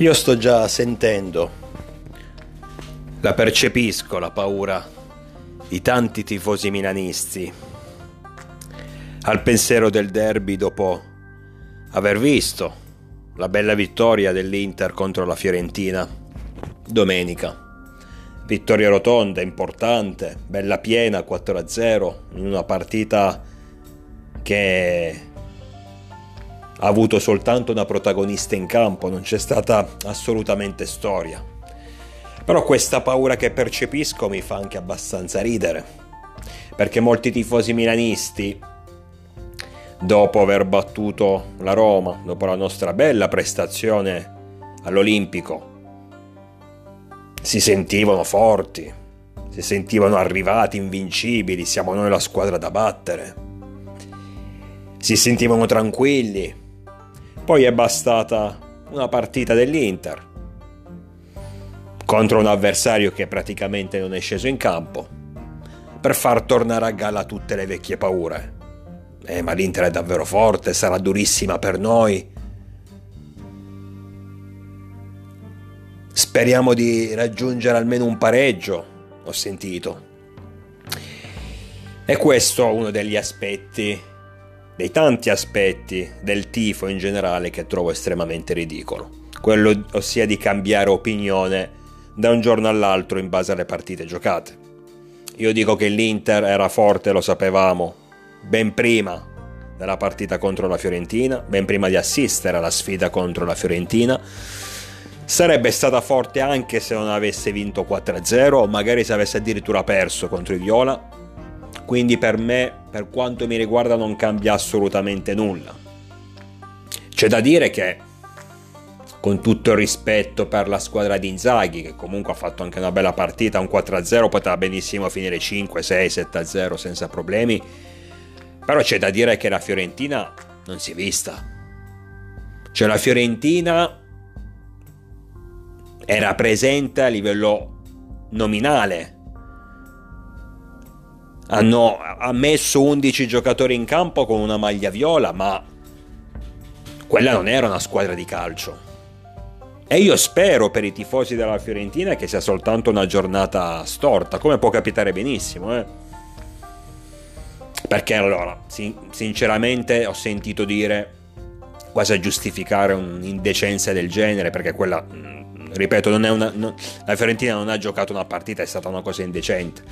Io sto già sentendo, la percepisco la paura. Di tanti tifosi milanisti. Al pensiero del derby dopo aver visto la bella vittoria dell'Inter contro la Fiorentina. Domenica. Vittoria rotonda, importante, bella piena 4-0 in una partita che ha avuto soltanto una protagonista in campo, non c'è stata assolutamente storia. Però questa paura che percepisco mi fa anche abbastanza ridere, perché molti tifosi milanisti, dopo aver battuto la Roma, dopo la nostra bella prestazione all'Olimpico, si sentivano forti, si sentivano arrivati, invincibili, siamo noi la squadra da battere, si sentivano tranquilli, poi è bastata una partita dell'Inter contro un avversario che praticamente non è sceso in campo per far tornare a galla tutte le vecchie paure. Eh, ma l'Inter è davvero forte, sarà durissima per noi. Speriamo di raggiungere almeno un pareggio, ho sentito. E questo è uno degli aspetti dei tanti aspetti del tifo in generale che trovo estremamente ridicolo, quello ossia di cambiare opinione da un giorno all'altro in base alle partite giocate. Io dico che l'Inter era forte, lo sapevamo, ben prima della partita contro la Fiorentina, ben prima di assistere alla sfida contro la Fiorentina. Sarebbe stata forte anche se non avesse vinto 4-0 o magari se avesse addirittura perso contro i Viola, quindi per me, per quanto mi riguarda, non cambia assolutamente nulla. C'è da dire che, con tutto il rispetto per la squadra di Inzaghi, che comunque ha fatto anche una bella partita, un 4-0, poteva benissimo finire 5, 6, 7-0 senza problemi, però c'è da dire che la Fiorentina non si è vista. Cioè la Fiorentina era presente a livello nominale hanno messo 11 giocatori in campo con una maglia viola, ma quella non era una squadra di calcio. E io spero per i tifosi della Fiorentina che sia soltanto una giornata storta, come può capitare benissimo, eh? Perché allora, sinceramente ho sentito dire quasi a giustificare un'indecenza del genere, perché quella ripeto, una, non, la Fiorentina non ha giocato una partita, è stata una cosa indecente.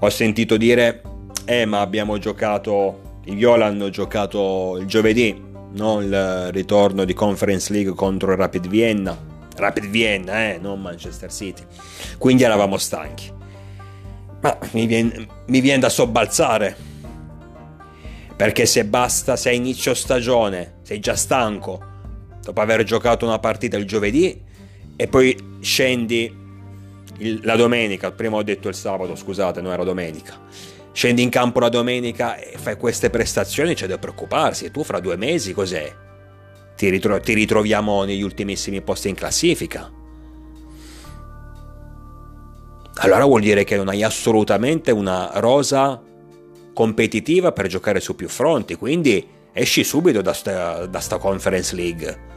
Ho sentito dire, eh ma abbiamo giocato, i Viola hanno giocato il giovedì, no? il ritorno di Conference League contro il Rapid Vienna. Rapid Vienna, eh, non Manchester City. Quindi eravamo stanchi. Ma mi viene, mi da sobbalzare. Perché se basta, se a inizio stagione sei già stanco, dopo aver giocato una partita il giovedì, e poi scendi il, la domenica, prima ho detto il sabato, scusate, non era domenica. Scendi in campo la domenica e fai queste prestazioni, c'è da preoccuparsi. E tu fra due mesi cos'è? Ti, ritro- ti ritroviamo negli ultimissimi posti in classifica. Allora vuol dire che non hai assolutamente una rosa competitiva per giocare su più fronti, quindi esci subito da sta, da sta Conference League.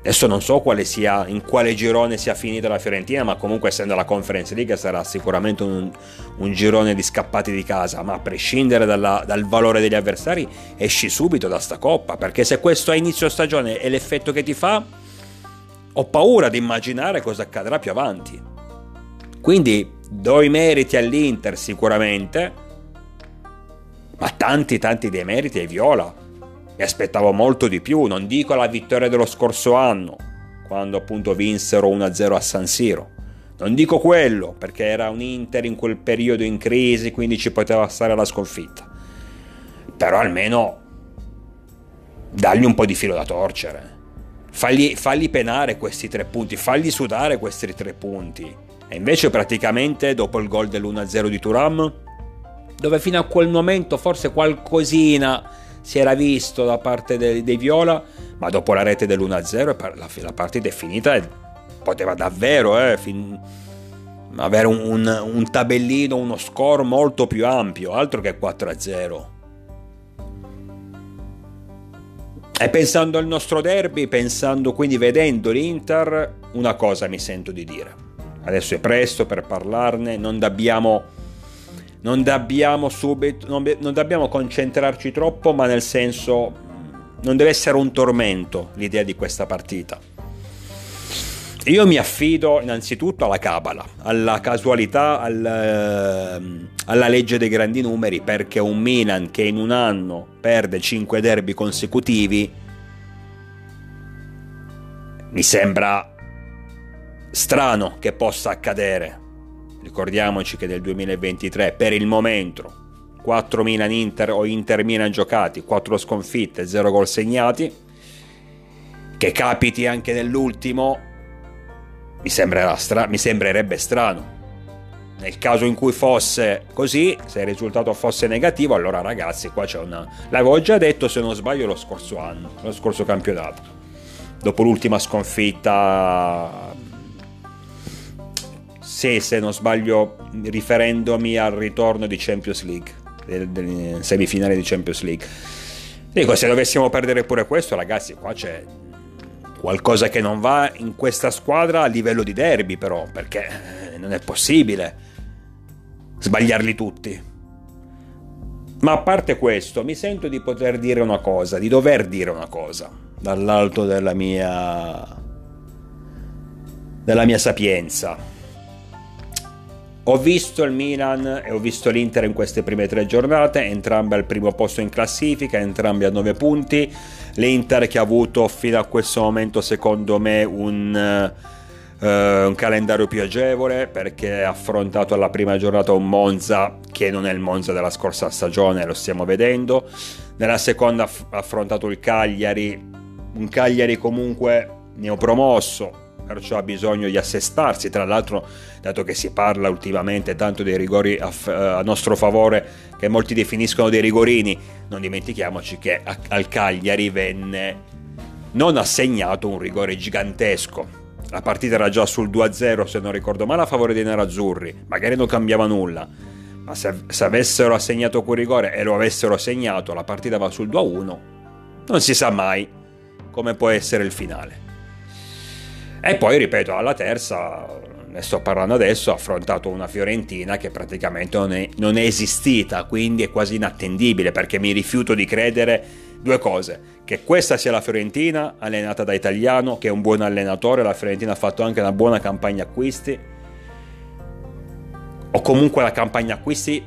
Adesso non so quale sia, in quale girone sia finita la Fiorentina, ma comunque essendo la Conference League sarà sicuramente un, un girone di scappati di casa, ma a prescindere dalla, dal valore degli avversari esci subito da sta coppa, perché se questo a inizio stagione è l'effetto che ti fa, ho paura di immaginare cosa accadrà più avanti. Quindi do i meriti all'Inter sicuramente, ma tanti tanti dei meriti ai Viola, mi aspettavo molto di più, non dico la vittoria dello scorso anno, quando appunto vinsero 1-0 a San Siro. Non dico quello, perché era un Inter in quel periodo in crisi, quindi ci poteva stare la sconfitta. Però almeno dagli un po' di filo da torcere. Fagli, fagli penare questi tre punti, fagli sudare questi tre punti. E invece praticamente dopo il gol dell'1-0 di Turam, dove fino a quel momento forse qualcosina si era visto da parte dei, dei Viola, ma dopo la rete dell'1-0 la, la partita è finita e poteva davvero eh, fin, avere un, un, un, tabellino, uno score molto più ampio, altro che 4-0. E pensando al nostro derby, pensando quindi vedendo l'Inter, una cosa mi sento di dire. Adesso è presto per parlarne, non dobbiamo, non dobbiamo subito, non, non dobbiamo concentrarci troppo, ma nel senso non deve essere un tormento l'idea di questa partita. Io mi affido innanzitutto alla cabala, alla casualità, al, ehm, alla legge dei grandi numeri, perché un Milan che in un anno perde 5 derby consecutivi mi sembra strano che possa accadere. Ricordiamoci che nel 2023 per il momento 4 Milan Inter o Inter Milan giocati, 4 sconfitte, 0 gol segnati, che capiti anche nell'ultimo mi, stra- mi sembrerebbe strano. Nel caso in cui fosse così, se il risultato fosse negativo, allora ragazzi, qua c'è una... L'avevo già detto se non sbaglio lo scorso anno, lo scorso campionato. Dopo l'ultima sconfitta se, se non sbaglio riferendomi al ritorno di Champions League, del, del semifinale di Champions League. Dico, se dovessimo perdere pure questo, ragazzi, qua c'è qualcosa che non va in questa squadra a livello di derby, però, perché non è possibile sbagliarli tutti. Ma a parte questo, mi sento di poter dire una cosa, di dover dire una cosa, dall'alto della mia della mia sapienza. Ho visto il Milan e ho visto l'Inter in queste prime tre giornate, entrambe al primo posto in classifica, entrambi a 9 punti. L'Inter che ha avuto fino a questo momento, secondo me, un, uh, un calendario più agevole perché ha affrontato alla prima giornata un Monza che non è il Monza della scorsa stagione, lo stiamo vedendo. Nella seconda ha affrontato il Cagliari, un Cagliari comunque neopromosso, perciò ha bisogno di assestarsi. Tra l'altro, dato che si parla ultimamente tanto dei rigori a, f- a nostro favore, che molti definiscono dei rigorini, non dimentichiamoci che a- al Cagliari venne non assegnato un rigore gigantesco. La partita era già sul 2-0, se non ricordo male, a favore dei nerazzurri. Magari non cambiava nulla. Ma se, se avessero assegnato quel rigore e lo avessero assegnato, la partita va sul 2-1. Non si sa mai come può essere il finale. E poi, ripeto, alla terza, ne sto parlando adesso, ha affrontato una Fiorentina che praticamente non è, non è esistita, quindi è quasi inattendibile perché mi rifiuto di credere due cose, che questa sia la Fiorentina allenata da Italiano, che è un buon allenatore, la Fiorentina ha fatto anche una buona campagna acquisti, o comunque la campagna acquisti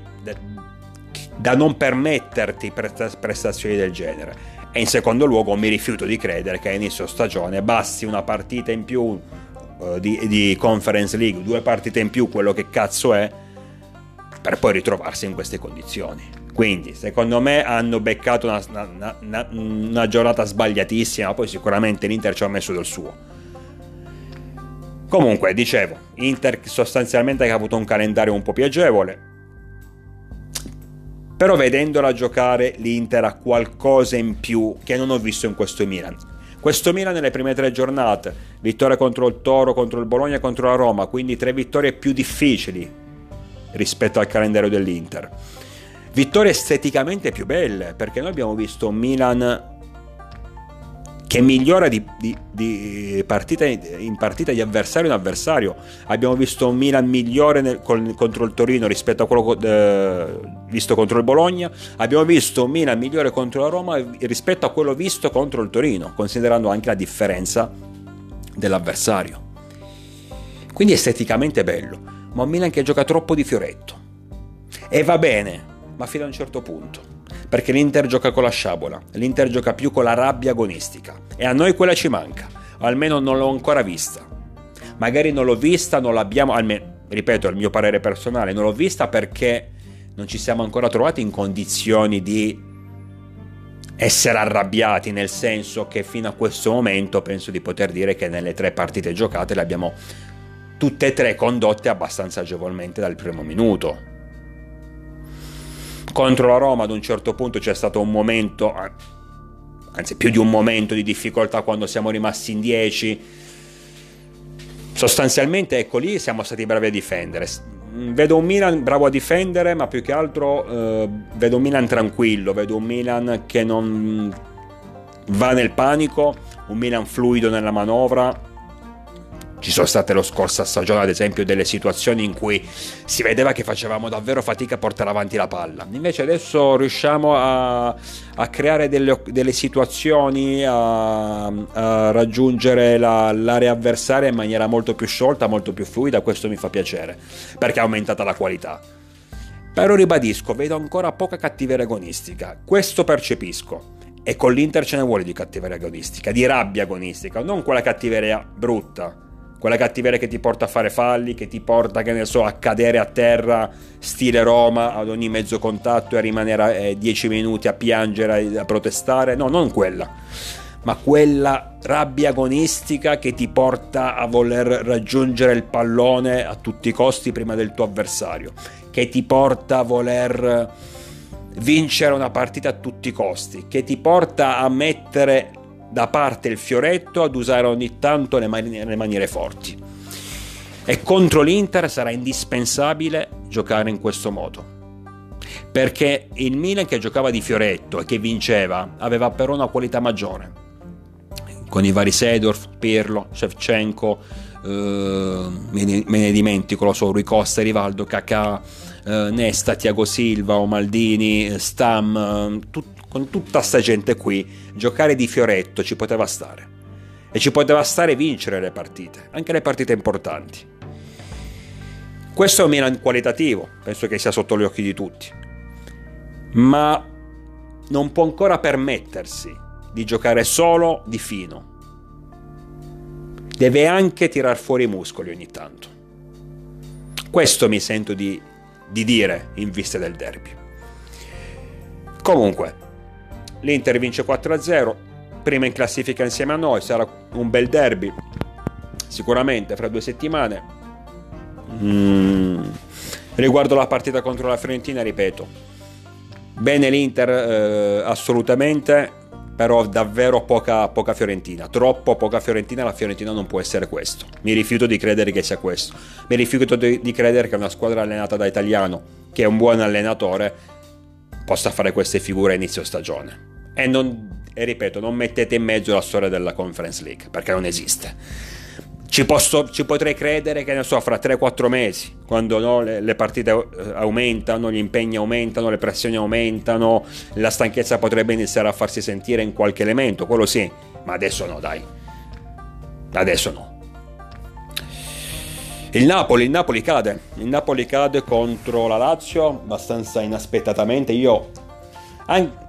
da non permetterti prestazioni del genere. E in secondo luogo mi rifiuto di credere che a inizio stagione basti una partita in più uh, di, di, Conference League, due partite in più, quello che cazzo è, per poi ritrovarsi in queste condizioni. Quindi, secondo me, hanno beccato una, una, una, una giornata sbagliatissima, poi sicuramente l'Inter ci ha messo del suo. Comunque, dicevo, Inter sostanzialmente ha avuto un calendario un po' più agevole, però vedendola giocare l'Inter ha qualcosa in più che non ho visto in questo Milan. Questo Milan nelle prime tre giornate, vittoria contro il Toro, contro il Bologna e contro la Roma, quindi tre vittorie più difficili rispetto al calendario dell'Inter. Vittorie esteticamente più belle, perché noi abbiamo visto un Milan che migliora di, di, di partita in partita di avversario in avversario. Abbiamo visto un Milan migliore nel, con, contro il Torino rispetto a quello eh, visto contro il Bologna. Abbiamo visto un Milan migliore contro la Roma rispetto a quello visto contro il Torino, considerando anche la differenza dell'avversario. Quindi esteticamente bello, ma un Milan che gioca troppo di fioretto. E va bene, ma fino a un certo punto perché l'Inter gioca con la sciabola, l'Inter gioca più con la rabbia agonistica e a noi quella ci manca, o almeno non l'ho ancora vista. Magari non l'ho vista, non l'abbiamo, almeno, ripeto, il mio parere personale, non l'ho vista perché non ci siamo ancora trovati in condizioni di essere arrabbiati, nel senso che fino a questo momento penso di poter dire che nelle tre partite giocate le abbiamo tutte e tre condotte abbastanza agevolmente dal primo minuto contro la Roma ad un certo punto c'è stato un momento, anzi più di un momento di difficoltà quando siamo rimasti in 10. Sostanzialmente, ecco lì siamo stati bravi a difendere. Vedo un Milan bravo a difendere, ma più che altro eh, vedo un Milan tranquillo, vedo un Milan che non va nel panico, un Milan fluido nella manovra, ci sono state lo scorsa stagione, ad esempio, delle situazioni in cui si vedeva che facevamo davvero fatica a portare avanti la palla. Invece adesso riusciamo a, a creare delle, delle situazioni, a, a raggiungere la, l'area avversaria in maniera molto più sciolta, molto più fluida. Questo mi fa piacere, perché è aumentata la qualità. Però ribadisco, vedo ancora poca cattiveria agonistica. Questo percepisco. E con l'Inter ce ne vuole di cattiveria agonistica, di rabbia agonistica, non quella cattiveria brutta, quella cattiveria che ti porta a fare falli, che ti porta, che ne so, a cadere a terra, stile Roma, ad ogni mezzo contatto e a rimanere 10 eh, minuti a piangere, a protestare. No, non quella, ma quella rabbia agonistica che ti porta a voler raggiungere il pallone a tutti i costi prima del tuo avversario, che ti porta a voler vincere una partita a tutti i costi, che ti porta a mettere da parte il fioretto ad usare ogni tanto le, maniere, le maniere forti. E contro l'Inter sarà indispensabile giocare in questo modo. Perché il Milan che giocava di fioretto e che vinceva aveva però una qualità maggiore. Con i vari Sedorf, Pirlo, Shevchenko, eh, me, ne, dimentico, lo so, Rui Costa, Rivaldo, Kakà, eh, Nesta, Tiago Silva, o Maldini, Stam, eh, tut, con tutta sta gente qui, giocare di fioretto ci poteva stare. E ci poteva stare vincere le partite, anche le partite importanti. Questo è un Milan qualitativo, penso che sia sotto gli occhi di tutti. Ma non può ancora permettersi di giocare solo di fino. Deve anche tirar fuori i muscoli ogni tanto. Questo mi sento di, di dire in vista del derby. Comunque, L'Inter vince 4-0, prima in classifica insieme a noi, sarà un bel derby, sicuramente fra due settimane. Mm. Riguardo la partita contro la Fiorentina, ripeto, bene l'Inter eh, assolutamente, però davvero poca, poca, Fiorentina, troppo poca Fiorentina, la Fiorentina non può essere questo. Mi rifiuto di credere che sia questo. Mi rifiuto di, di credere che una squadra allenata da italiano, che è un buon allenatore, possa fare queste figure a inizio stagione. E, non, e ripeto, non mettete in mezzo la storia della Conference League, perché non esiste. Ci, posso, ci, potrei credere che ne so, fra 3-4 mesi, quando no, le, le, partite eh, aumentano, gli impegni aumentano, le pressioni aumentano, la stanchezza potrebbe iniziare a farsi sentire in qualche elemento, quello sì, ma adesso no, dai. Adesso no. Il Napoli, il Napoli cade, il Napoli cade contro la Lazio abbastanza inaspettatamente. Io anche,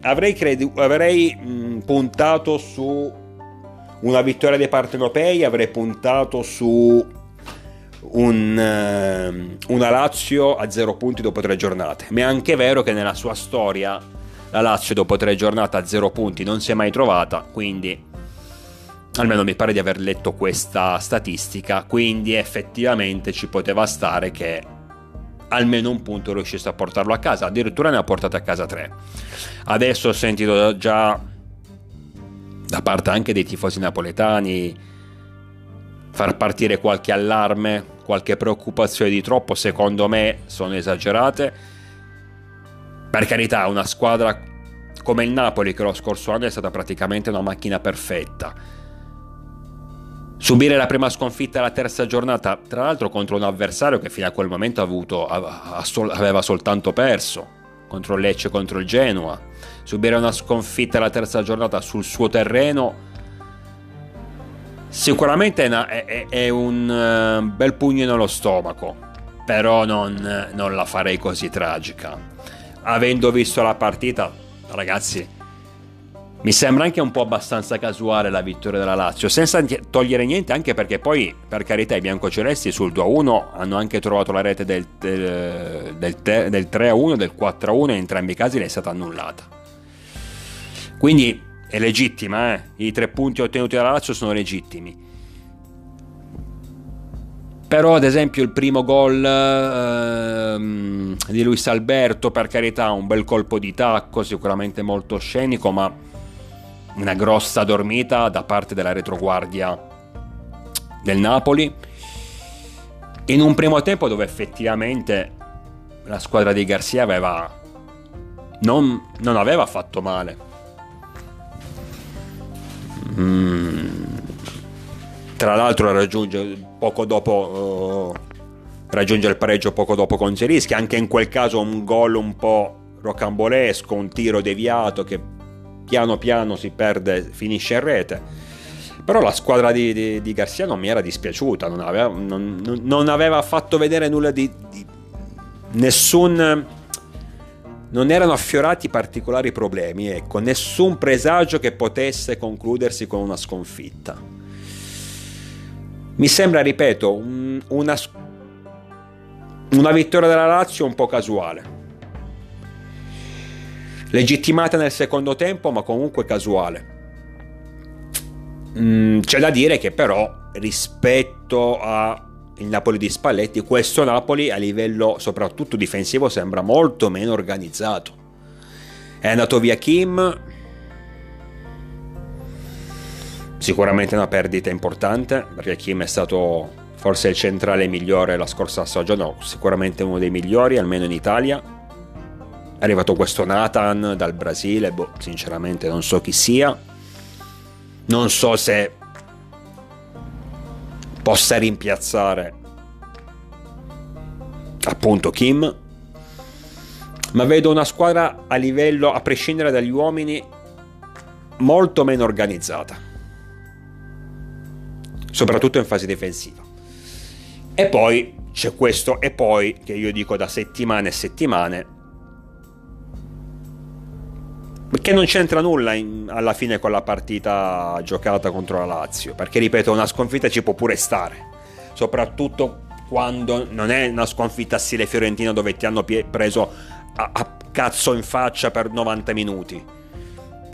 avrei, credi- avrei mh, puntato su una vittoria dei partenopei, avrei puntato su un, uh, una Lazio a zero punti dopo tre giornate. Ma è anche vero che nella sua storia la Lazio dopo tre giornate a zero punti non si è mai trovata, quindi almeno mi pare di aver letto questa statistica, quindi effettivamente ci poteva stare che almeno un punto riuscisse a portarlo a casa, addirittura ne ha portato a casa tre. Adesso ho sentito già da parte anche dei tifosi napoletani far partire qualche allarme, qualche preoccupazione di troppo, secondo me sono esagerate. Per carità, una squadra come il Napoli che lo scorso anno è stata praticamente una macchina perfetta Subire la prima sconfitta alla terza giornata, tra l'altro contro un avversario che fino a quel momento avuto, aveva soltanto perso, contro Lecce e contro il Genoa. Subire una sconfitta alla terza giornata sul suo terreno sicuramente è, una, è, è un uh, bel pugno nello stomaco, però non, non la farei così tragica. Avendo visto la partita, ragazzi, mi sembra anche un po' abbastanza casuale la vittoria della Lazio, senza togliere niente, anche perché poi, per carità, i biancocelesti sul 2-1 hanno anche trovato la rete del, del, del, del 3-1, del 4-1, in entrambi i casi le è stata annullata. Quindi è legittima, eh? i tre punti ottenuti dalla Lazio sono legittimi. Però, ad esempio, il primo gol ehm, di Luis Alberto, per carità, un bel colpo di tacco, sicuramente molto scenico, ma una grossa dormita da parte della retroguardia del Napoli in un primo tempo dove effettivamente la squadra di Garcia aveva non, non aveva fatto male Mm. Tra l'altro raggiunge poco dopo uh, raggiunge il pareggio poco dopo con Zerischi, anche in quel caso un gol un po' rocambolesco, un tiro deviato che piano piano si perde, finisce in rete. Però la squadra di, di, di Garcia non mi era dispiaciuta, non aveva, non, non aveva fatto vedere nulla di, di nessun non erano affiorati particolari problemi, ecco, nessun presagio che potesse concludersi con una sconfitta. Mi sembra, ripeto, un, una, una vittoria della Lazio un po' casuale. Legittimata nel secondo tempo, ma comunque casuale. Mm, c'è da dire che però rispetto al Napoli di Spalletti, questo Napoli a livello soprattutto difensivo sembra molto meno organizzato. È andato via Kim, sicuramente una perdita importante perché Kim è stato forse il centrale migliore la scorsa stagione, no, sicuramente uno dei migliori, almeno in Italia. È arrivato questo Nathan dal Brasile, boh, sinceramente non so chi sia. Non so se possa rimpiazzare appunto Kim. Ma vedo una squadra a livello, a prescindere dagli uomini, molto meno organizzata. Soprattutto in fase difensiva. E poi c'è questo e poi che io dico da settimane e settimane che non c'entra nulla in, alla fine con la partita giocata contro la Lazio, perché ripeto, una sconfitta ci può pure stare, soprattutto quando non è una sconfitta stile Fiorentina dove ti hanno preso a, a cazzo in faccia per 90 minuti.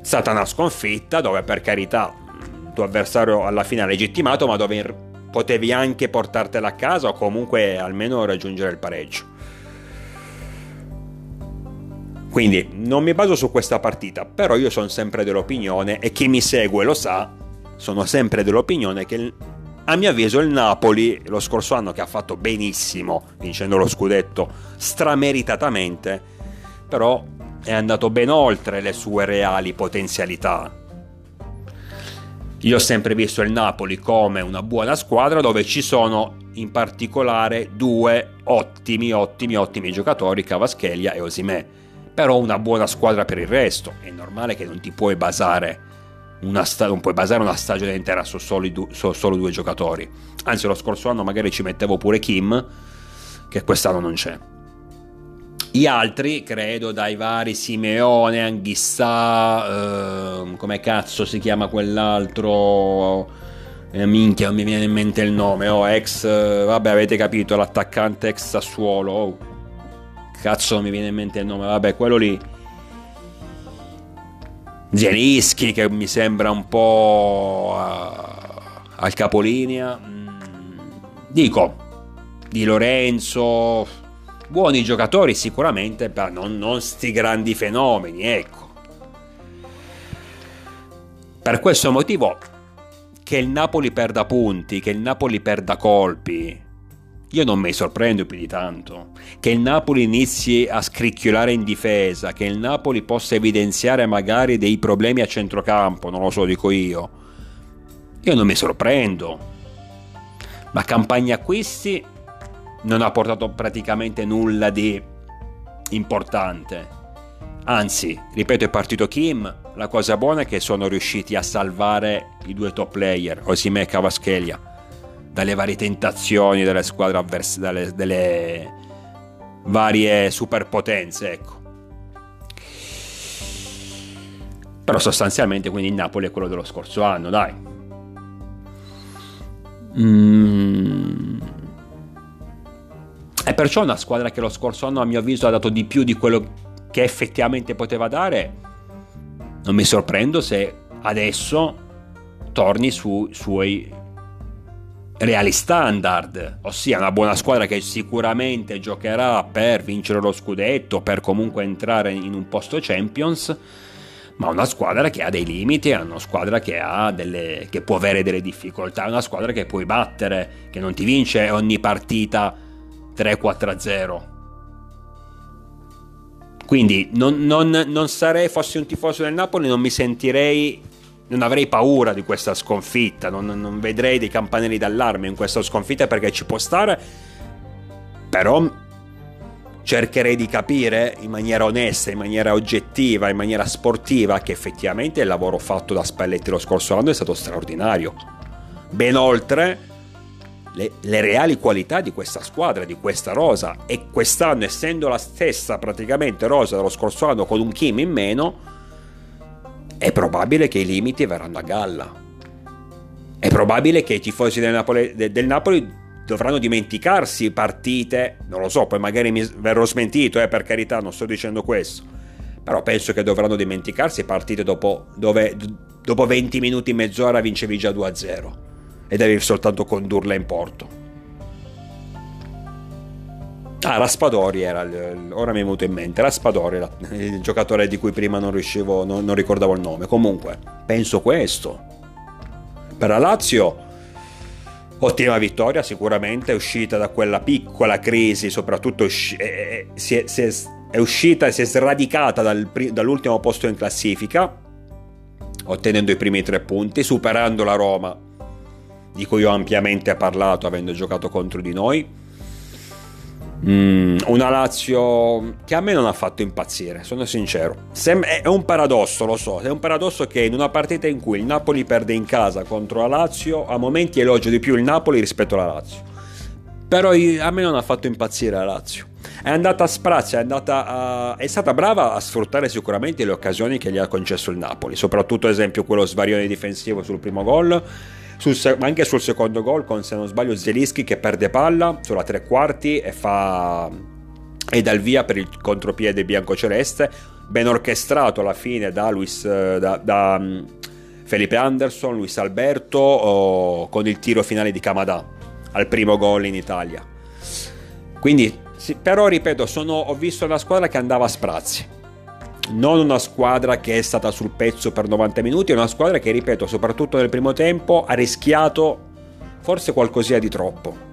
È stata una sconfitta dove per carità il tuo avversario alla fine ha legittimato, ma dove potevi anche portartela a casa o comunque almeno raggiungere il pareggio. Quindi non mi baso su questa partita, però io sono sempre dell'opinione e chi mi segue lo sa, sono sempre dell'opinione che a mio avviso il Napoli lo scorso anno che ha fatto benissimo vincendo lo scudetto strameritatamente, però è andato ben oltre le sue reali potenzialità io ho sempre visto il Napoli come una buona squadra dove ci sono in particolare due ottimi, ottimi, ottimi giocatori, Cavaschelia e Osimè. Però una buona squadra per il resto. È normale che non ti puoi basare una, sta- non puoi basare una stagione intera su, du- su solo due giocatori. Anzi, lo scorso anno magari ci mettevo pure Kim, che quest'anno non c'è. Gli altri, credo, dai vari Simeone, Anghissà, eh, come cazzo si chiama quell'altro? Eh, minchia, non mi viene in mente il nome. Oh, ex, eh, vabbè, avete capito, l'attaccante ex Sassuolo. Oh, cazzo, mi viene in mente il nome. Vabbè, quello lì. Zierischi, che mi sembra un po' uh, al capolinea. Mm, dico, Di Lorenzo buoni giocatori sicuramente, ma non, non sti grandi fenomeni, ecco. Per questo motivo che il Napoli perda punti, che il Napoli perda colpi, io non mi sorprendo più di tanto. Che il Napoli inizi a scricchiolare in difesa, che il Napoli possa evidenziare magari dei problemi a centrocampo, non lo so, dico io. Io non mi sorprendo. Ma campagna acquisti non ha portato praticamente nulla di importante. Anzi, ripeto, è partito Kim. La cosa buona è che sono riusciti a salvare i due top player, Osimè e Cavaschelia, dalle varie tentazioni delle squadre avverse, dalle, delle varie superpotenze, ecco. Però sostanzialmente quindi il Napoli è quello dello scorso anno, dai. Mm. E perciò una squadra che lo scorso anno a mio avviso ha dato di più di quello che effettivamente poteva dare. Non mi sorprendo se adesso torni sui suoi reali standard, ossia una buona squadra che sicuramente giocherà per vincere lo scudetto, per comunque entrare in un posto Champions, ma una squadra che ha dei limiti, è una squadra che, delle, che può avere delle difficoltà, è una squadra che puoi battere, che non ti vince ogni partita 3-4-0. Quindi non, non, non sarei, fossi un tifoso del Napoli, non mi sentirei non avrei paura di questa sconfitta, non, non vedrei dei campanelli d'allarme in questa sconfitta perché ci può stare, però cercherei di capire in maniera onesta, in maniera oggettiva, in maniera sportiva che effettivamente il lavoro fatto da Spalletti lo scorso anno è stato straordinario, ben oltre le, le, reali qualità di questa squadra, di questa rosa e quest'anno essendo la stessa praticamente rosa dello scorso anno con un Kim in meno, è probabile che i limiti verranno a galla. È probabile che i tifosi del Napoli, del Napoli dovranno dimenticarsi partite, non lo so, poi magari mi verrò smentito, eh, per carità, non sto dicendo questo, però penso che dovranno dimenticarsi partite dopo, dove dopo 20 minuti, mezz'ora vincevi già 2-0 e devi soltanto condurla in porto. Ah, Raspadori era, ora mi è venuto in mente, Raspadori, il giocatore di cui prima non riuscivo, non, non ricordavo il nome. Comunque, penso questo. Per la Lazio, ottima vittoria, sicuramente è uscita da quella piccola crisi, soprattutto usci- è, si è, si è, è, uscita e si è sradicata dal, dall'ultimo posto in classifica, ottenendo i primi tre punti, superando la Roma, di cui ho ampiamente parlato avendo giocato contro di noi Mm, una Lazio che a me non ha fatto impazzire, sono sincero. Sem- è un paradosso, lo so, è un paradosso che in una partita in cui il Napoli perde in casa contro la Lazio, a momenti elogio di più il Napoli rispetto alla Lazio. Però a me non ha fatto impazzire la Lazio. È andata a sprazzi, è, è stata brava a sfruttare sicuramente le occasioni che gli ha concesso il Napoli, soprattutto ad esempio quello svarione difensivo sul primo gol sul, anche sul secondo gol con se non sbaglio Zelischi che perde palla sulla tre quarti e fa e dal via per il contropiede bianco-celeste ben orchestrato alla fine da, Luis, da, da um, Felipe Anderson, Luis Alberto oh, con il tiro finale di Kamada al primo gol in Italia. Quindi sì, però ripeto sono, ho visto una squadra che andava a sprazzi non una squadra che è stata sul pezzo per 90 minuti, è una squadra che, ripeto, soprattutto nel primo tempo ha rischiato forse qualcosina di troppo.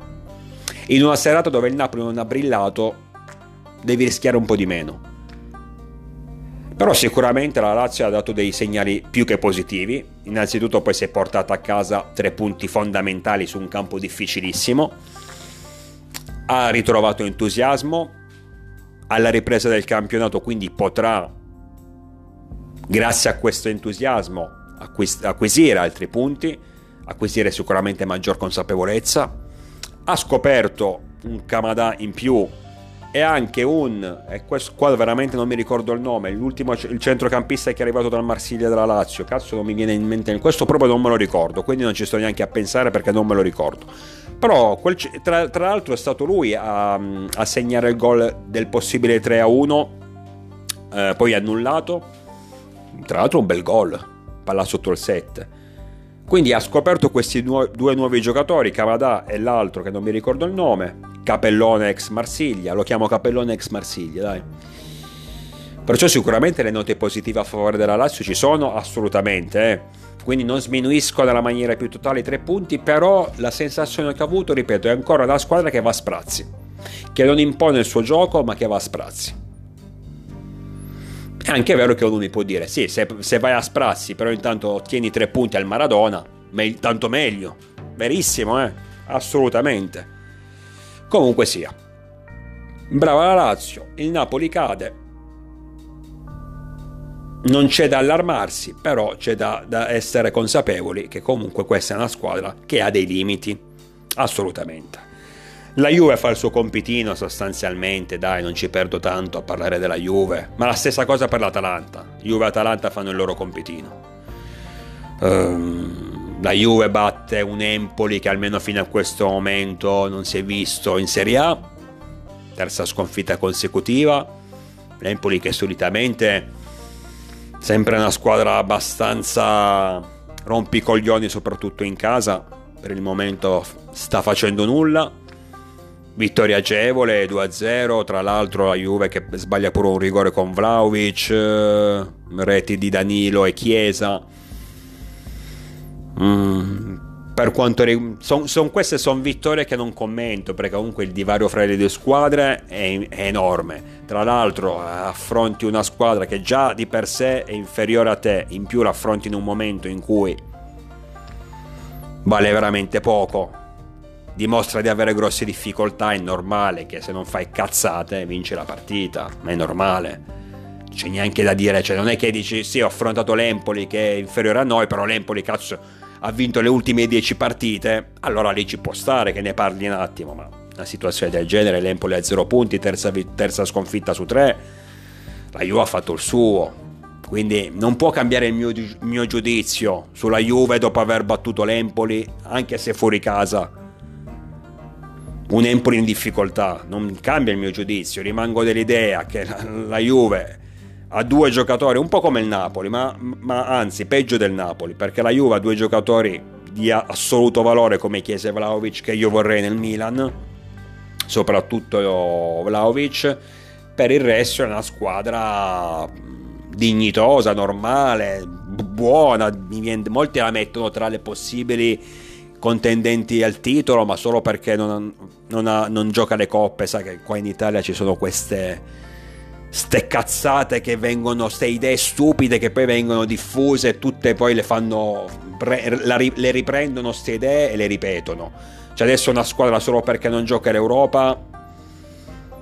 In una serata dove il Napoli non ha brillato, devi rischiare un po' di meno. Però sicuramente la Lazio ha dato dei segnali più che positivi. Innanzitutto poi si è portata a casa tre punti fondamentali su un campo difficilissimo. Ha ritrovato entusiasmo. Alla ripresa del campionato quindi potrà grazie a questo entusiasmo acquis- acquisire altri punti, acquisire sicuramente maggior consapevolezza, ha scoperto un Kamada in più e anche un, e questo qua veramente non mi ricordo il nome, l'ultimo il centrocampista che è arrivato dal Marsiglia della Lazio, cazzo non mi viene in mente, questo proprio non me lo ricordo, quindi non ci sto neanche a pensare perché non me lo ricordo. Però quel, tra, tra, l'altro è stato lui a, a, segnare il gol del possibile 3 a 1, eh, poi annullato tra l'altro un bel gol, palla sotto il set. Quindi ha scoperto questi nu- due nuovi giocatori, Cavada e l'altro che non mi ricordo il nome, Capellone ex Marsiglia, lo chiamo Capellone ex Marsiglia, dai. Perciò sicuramente le note positive a favore della Lazio ci sono assolutamente, eh. quindi non sminuisco nella maniera più totale i tre punti, però la sensazione che ho avuto, ripeto, è ancora una squadra che va a sprazzi, che non impone il suo gioco ma che va a sprazzi. È anche vero che uno mi può dire, sì, se, se vai a sprazzi, però intanto ottieni tre punti al Maradona, me, tanto meglio. Verissimo, eh? Assolutamente. Comunque sia. Brava la Lazio, il Napoli cade. Non c'è da allarmarsi, però c'è da, da essere consapevoli che comunque questa è una squadra che ha dei limiti. Assolutamente. La Juve fa il suo compitino sostanzialmente, dai, non ci perdo tanto a parlare della Juve, ma la stessa cosa per l'Atalanta. Juve e Atalanta fanno il loro compitino. Um, la Juve batte un Empoli che almeno fino a questo momento non si è visto in Serie A, terza sconfitta consecutiva. L'Empoli che solitamente sempre una squadra abbastanza rompicoglioni soprattutto in casa, per il momento sta facendo nulla vittoria agevole 2-0 tra l'altro la Juve che sbaglia pure un rigore con Vlaovic eh, reti di Danilo e Chiesa. Mm, per quanto riguarda son, son, queste sono vittorie che non commento perché comunque il divario fra le due squadre è, è, enorme. Tra l'altro affronti una squadra che già di per sé è inferiore a te in più l'affronti in un momento in cui vale veramente poco dimostra di avere grosse difficoltà è normale che se non fai cazzate vinci la partita ma è normale c'è neanche da dire cioè non è che dici sì ho affrontato l'Empoli che è inferiore a noi però l'Empoli cazzo ha vinto le ultime 10 partite, allora lì ci può stare che ne parli un attimo, ma una situazione del genere, l'Empoli a 0 punti, terza, terza sconfitta su 3, la Juve ha fatto il suo, quindi non può cambiare il mio, mio, giudizio sulla Juve dopo aver battuto l'Empoli, anche se fuori casa. Un Empoli in difficoltà, non cambia il mio giudizio, rimango dell'idea che la, la Juve ha due giocatori, un po' come il Napoli, ma, ma, anzi peggio del Napoli, perché la Juve ha due giocatori di assoluto valore come Chiesa e Vlaovic che io vorrei nel Milan, soprattutto Vlaovic, per il resto è una squadra dignitosa, normale, buona, molti la mettono tra le possibili contendenti al titolo, ma solo perché non, non, ha, non gioca le coppe, sa che qua in Italia ci sono queste ste che vengono, ste idee stupide che poi vengono diffuse e tutte poi le fanno, le riprendono ste idee e le ripetono. Cioè adesso una squadra solo perché non gioca l'Europa,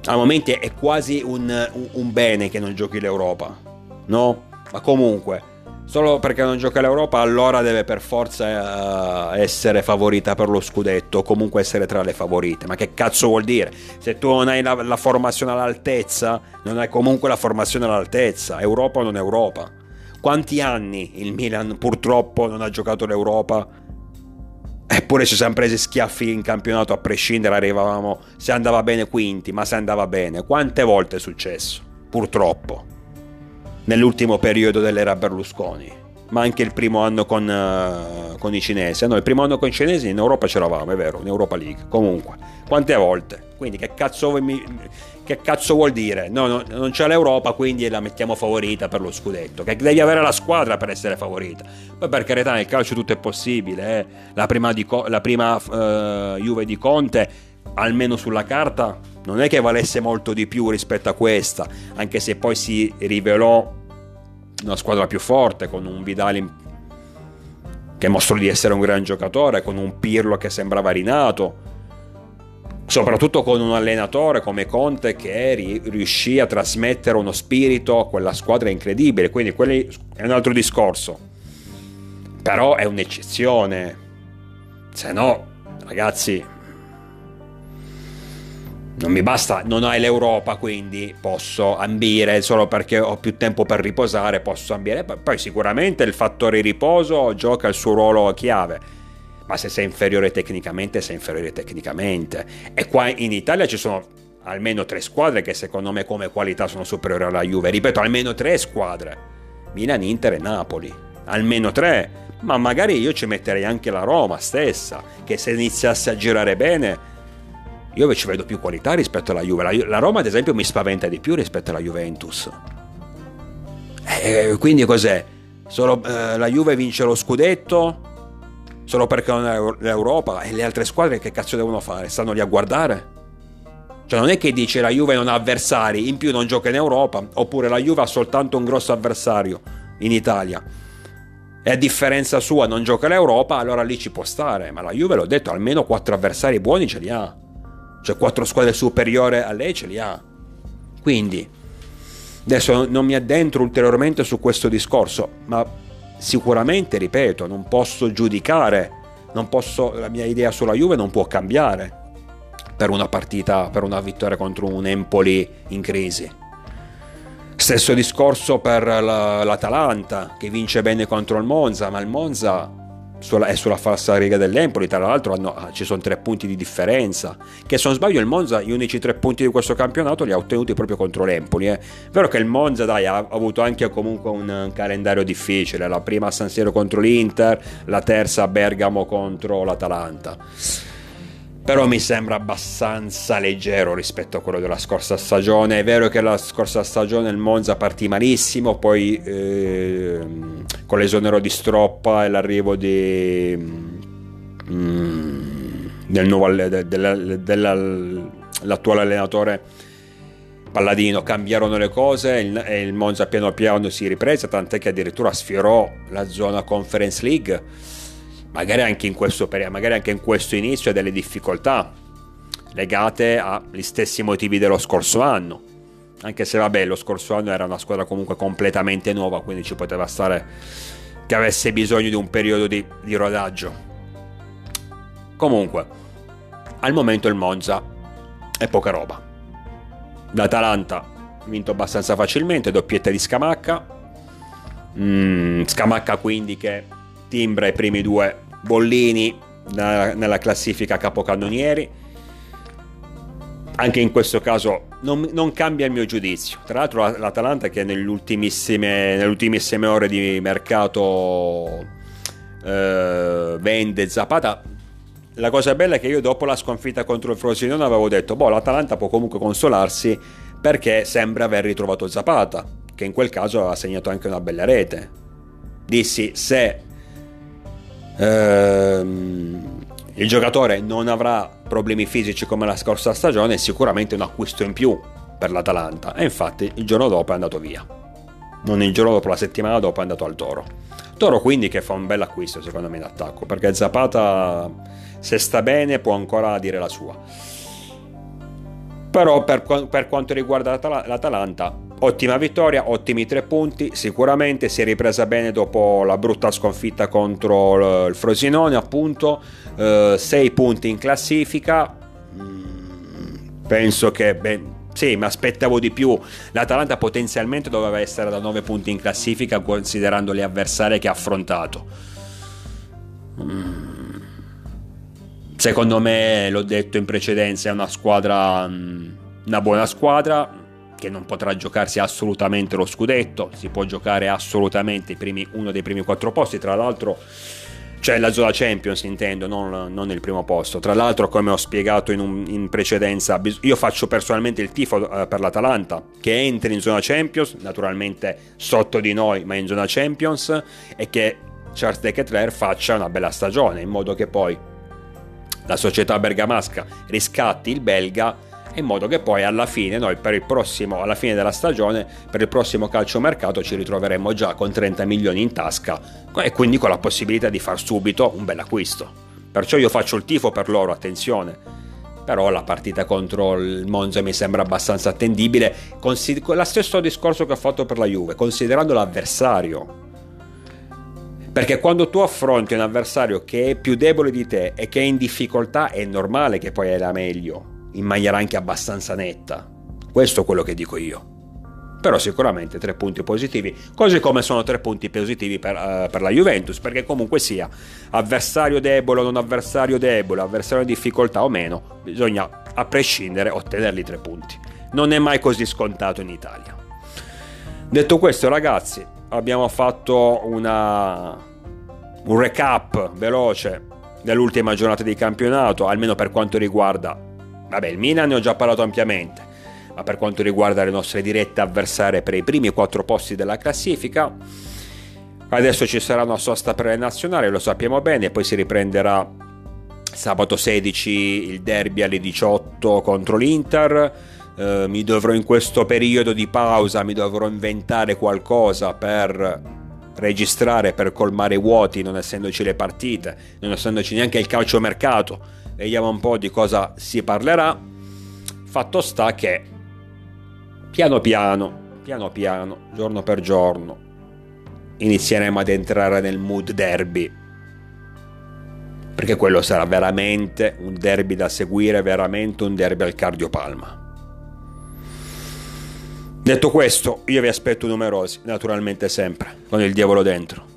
a momenti è quasi un, un bene che non giochi l'Europa, no? Ma comunque Solo perché non gioca l'Europa, allora deve per forza uh, essere favorita per lo scudetto, o comunque essere tra le favorite. Ma che cazzo vuol dire? Se tu non hai la, la formazione all'altezza, non hai comunque la formazione all'altezza. Europa o non Europa. Quanti anni il Milan purtroppo non ha giocato l'Europa? Eppure ci siamo presi schiaffi in campionato a prescindere, arrivavamo, se andava bene quinti, ma se andava bene. Quante volte è successo? Purtroppo nell'ultimo periodo dell'era Berlusconi, ma anche il primo anno con, uh, con i cinesi. No, il primo anno con i cinesi in Europa c'eravamo, è vero, in Europa League. Comunque, quante volte? Quindi che cazzo, che cazzo vuol dire? No, no, non c'è l'Europa, quindi la mettiamo favorita per lo scudetto. Che devi avere la squadra per essere favorita. Poi per carità, nel calcio tutto è possibile. Eh? La prima, di, la prima uh, Juve di Conte, almeno sulla carta, non è che valesse molto di più rispetto a questa, anche se poi si rivelò una squadra più forte con un Vidal che mostrò di essere un gran giocatore, con un Pirlo che sembrava rinato, soprattutto con un allenatore come Conte che riuscì a trasmettere uno spirito a quella squadra incredibile, quindi è un altro discorso. Però è un'eccezione. Se no, ragazzi, non mi basta, non hai l'Europa, quindi posso ambire solo perché ho più tempo per riposare, posso ambire. Poi sicuramente il fattore riposo gioca il suo ruolo chiave. Ma se sei inferiore tecnicamente, sei inferiore tecnicamente. E qua in Italia ci sono almeno tre squadre che secondo me come qualità sono superiori alla Juve. Ripeto, almeno tre squadre. Milan, Inter e Napoli. Almeno tre. Ma magari io ci metterei anche la Roma stessa, che se iniziasse a girare bene io ci vedo più qualità rispetto alla Juve. La, la Roma, ad esempio, mi spaventa di più rispetto alla Juventus. E eh, quindi cos'è? Solo eh, la Juve vince lo scudetto solo perché non è l'Europa e le altre squadre che cazzo devono fare? Stanno lì a guardare? Cioè non è che dice la Juve non ha avversari, in più non gioca in Europa, oppure la Juve ha soltanto un grosso avversario in Italia. E a differenza sua non gioca l'Europa, allora lì ci può stare. Ma la Juve, l'ho detto, almeno quattro avversari buoni ce li ha cioè quattro squadre superiori a lei ce li ha. Quindi, adesso non mi addentro ulteriormente su questo discorso, ma sicuramente, ripeto, non posso giudicare, non posso, la mia idea sulla Juve non può cambiare per una partita, per una vittoria contro un Empoli in crisi. Stesso discorso per l'Atalanta che vince bene contro il Monza, ma il Monza è sulla falsa riga dell'Empoli, tra l'altro hanno, ah, ci sono tre punti di differenza, che se non sbaglio il Monza gli unici tre punti di questo campionato li ha ottenuti proprio contro l'Empoli. Eh. Vero che il Monza dai, ha avuto anche comunque un, un calendario difficile, la prima a San Siro contro l'Inter, la terza a Bergamo contro l'Atalanta però mi sembra abbastanza leggero rispetto a quello della scorsa stagione. È vero che la scorsa stagione il Monza partì malissimo, poi eh, con l'esonero di Stroppa e l'arrivo di, mm, del nuovo, dell'attuale allenatore Palladino cambiarono le cose e il Monza piano piano si riprese, tant'è che addirittura sfiorò la zona Conference League. Magari anche in questo, magari anche in questo inizio ha delle difficoltà legate agli stessi motivi dello scorso anno. Anche se vabbè, lo scorso anno era una squadra comunque completamente nuova, quindi ci poteva stare che avesse bisogno di un periodo di, di rodaggio. Comunque, al momento il Monza è poca roba L'Atalanta vinto abbastanza facilmente, doppietta di Scamacca. Mm, Scamacca quindi che timbra i primi due bollini nella, nella classifica capocannonieri. Anche in questo caso non, non, cambia il mio giudizio. Tra l'altro l'Atalanta che nelle ultimissime, ore di mercato eh, vende Zapata la cosa bella è che io dopo la sconfitta contro il Frosinone avevo detto, boh, l'Atalanta può comunque consolarsi perché sembra aver ritrovato Zapata, che in quel caso aveva segnato anche una bella rete. Dissi, se ehm, il giocatore non avrà problemi fisici come la scorsa stagione, sicuramente un acquisto in più per l'Atalanta. E infatti il giorno dopo è andato via. Non il giorno dopo, la settimana dopo è andato al Toro. Toro quindi che fa un bel acquisto secondo me in attacco, perché Zapata se sta bene può ancora dire la sua. Però per, per quanto riguarda l'Atal- l'Atalanta, ottima vittoria, ottimi tre punti, sicuramente si è ripresa bene dopo la brutta sconfitta contro il Frosinone, appunto, eh, sei punti in classifica, mm, penso che... Beh, sì, mi aspettavo di più. L'Atalanta potenzialmente doveva essere da 9 punti in classifica considerando le avversarie che ha affrontato. Mm Secondo me, l'ho detto in precedenza, è una squadra, mm, una buona squadra che non potrà giocarsi assolutamente lo scudetto, si può giocare assolutamente primi, uno dei primi quattro posti, tra l'altro cioè la zona Champions intendo, non, non, il primo posto. Tra l'altro, come ho spiegato in, un, in precedenza, io faccio personalmente il tifo eh, per l'Atalanta, che entri in zona Champions, naturalmente sotto di noi, ma in zona Champions, e che Charles De Ketler faccia una bella stagione, in modo che poi la società bergamasca riscatti il belga in modo che poi alla fine noi per il prossimo alla fine della stagione per il prossimo calciomercato ci ritroveremo già con 30 milioni in tasca e quindi con la possibilità di far subito un bel acquisto. Perciò io faccio il tifo per loro attenzione. Però la partita contro il Monza mi sembra abbastanza attendibile consider- lo stesso discorso che ho fatto per la Juve considerando l'avversario perché quando tu affronti un avversario che è più debole di te e che è in difficoltà, è normale che poi hai la meglio, in maniera anche abbastanza netta. Questo è quello che dico io. Però sicuramente tre punti positivi, così come sono tre punti positivi per, uh, per la Juventus, perché comunque sia avversario debole o non avversario debole, avversario in difficoltà o meno, bisogna a prescindere ottenerli tre punti. Non è mai così scontato in Italia. Detto questo, ragazzi, abbiamo fatto una, un recap veloce dell'ultima giornata di campionato, almeno per quanto riguarda, vabbè, il Milan ne ho già parlato ampiamente, ma per quanto riguarda le nostre dirette avversarie per i primi quattro posti della classifica, adesso ci sarà una sosta per le nazionali, lo sappiamo bene, poi si riprenderà sabato 16 il derby alle 18 contro l'Inter. Uh, mi dovrò in questo periodo di pausa mi dovrò inventare qualcosa per registrare per colmare i vuoti, non essendoci le partite, non essendoci neanche il calciomercato. Vediamo un po' di cosa si parlerà. Fatto sta che piano piano, piano piano, giorno per giorno, inizieremo ad entrare nel mood derby. Perché quello sarà veramente un derby da seguire, veramente un derby al cardiopalma. Detto questo, io vi aspetto numerosi, naturalmente sempre, con il diavolo dentro.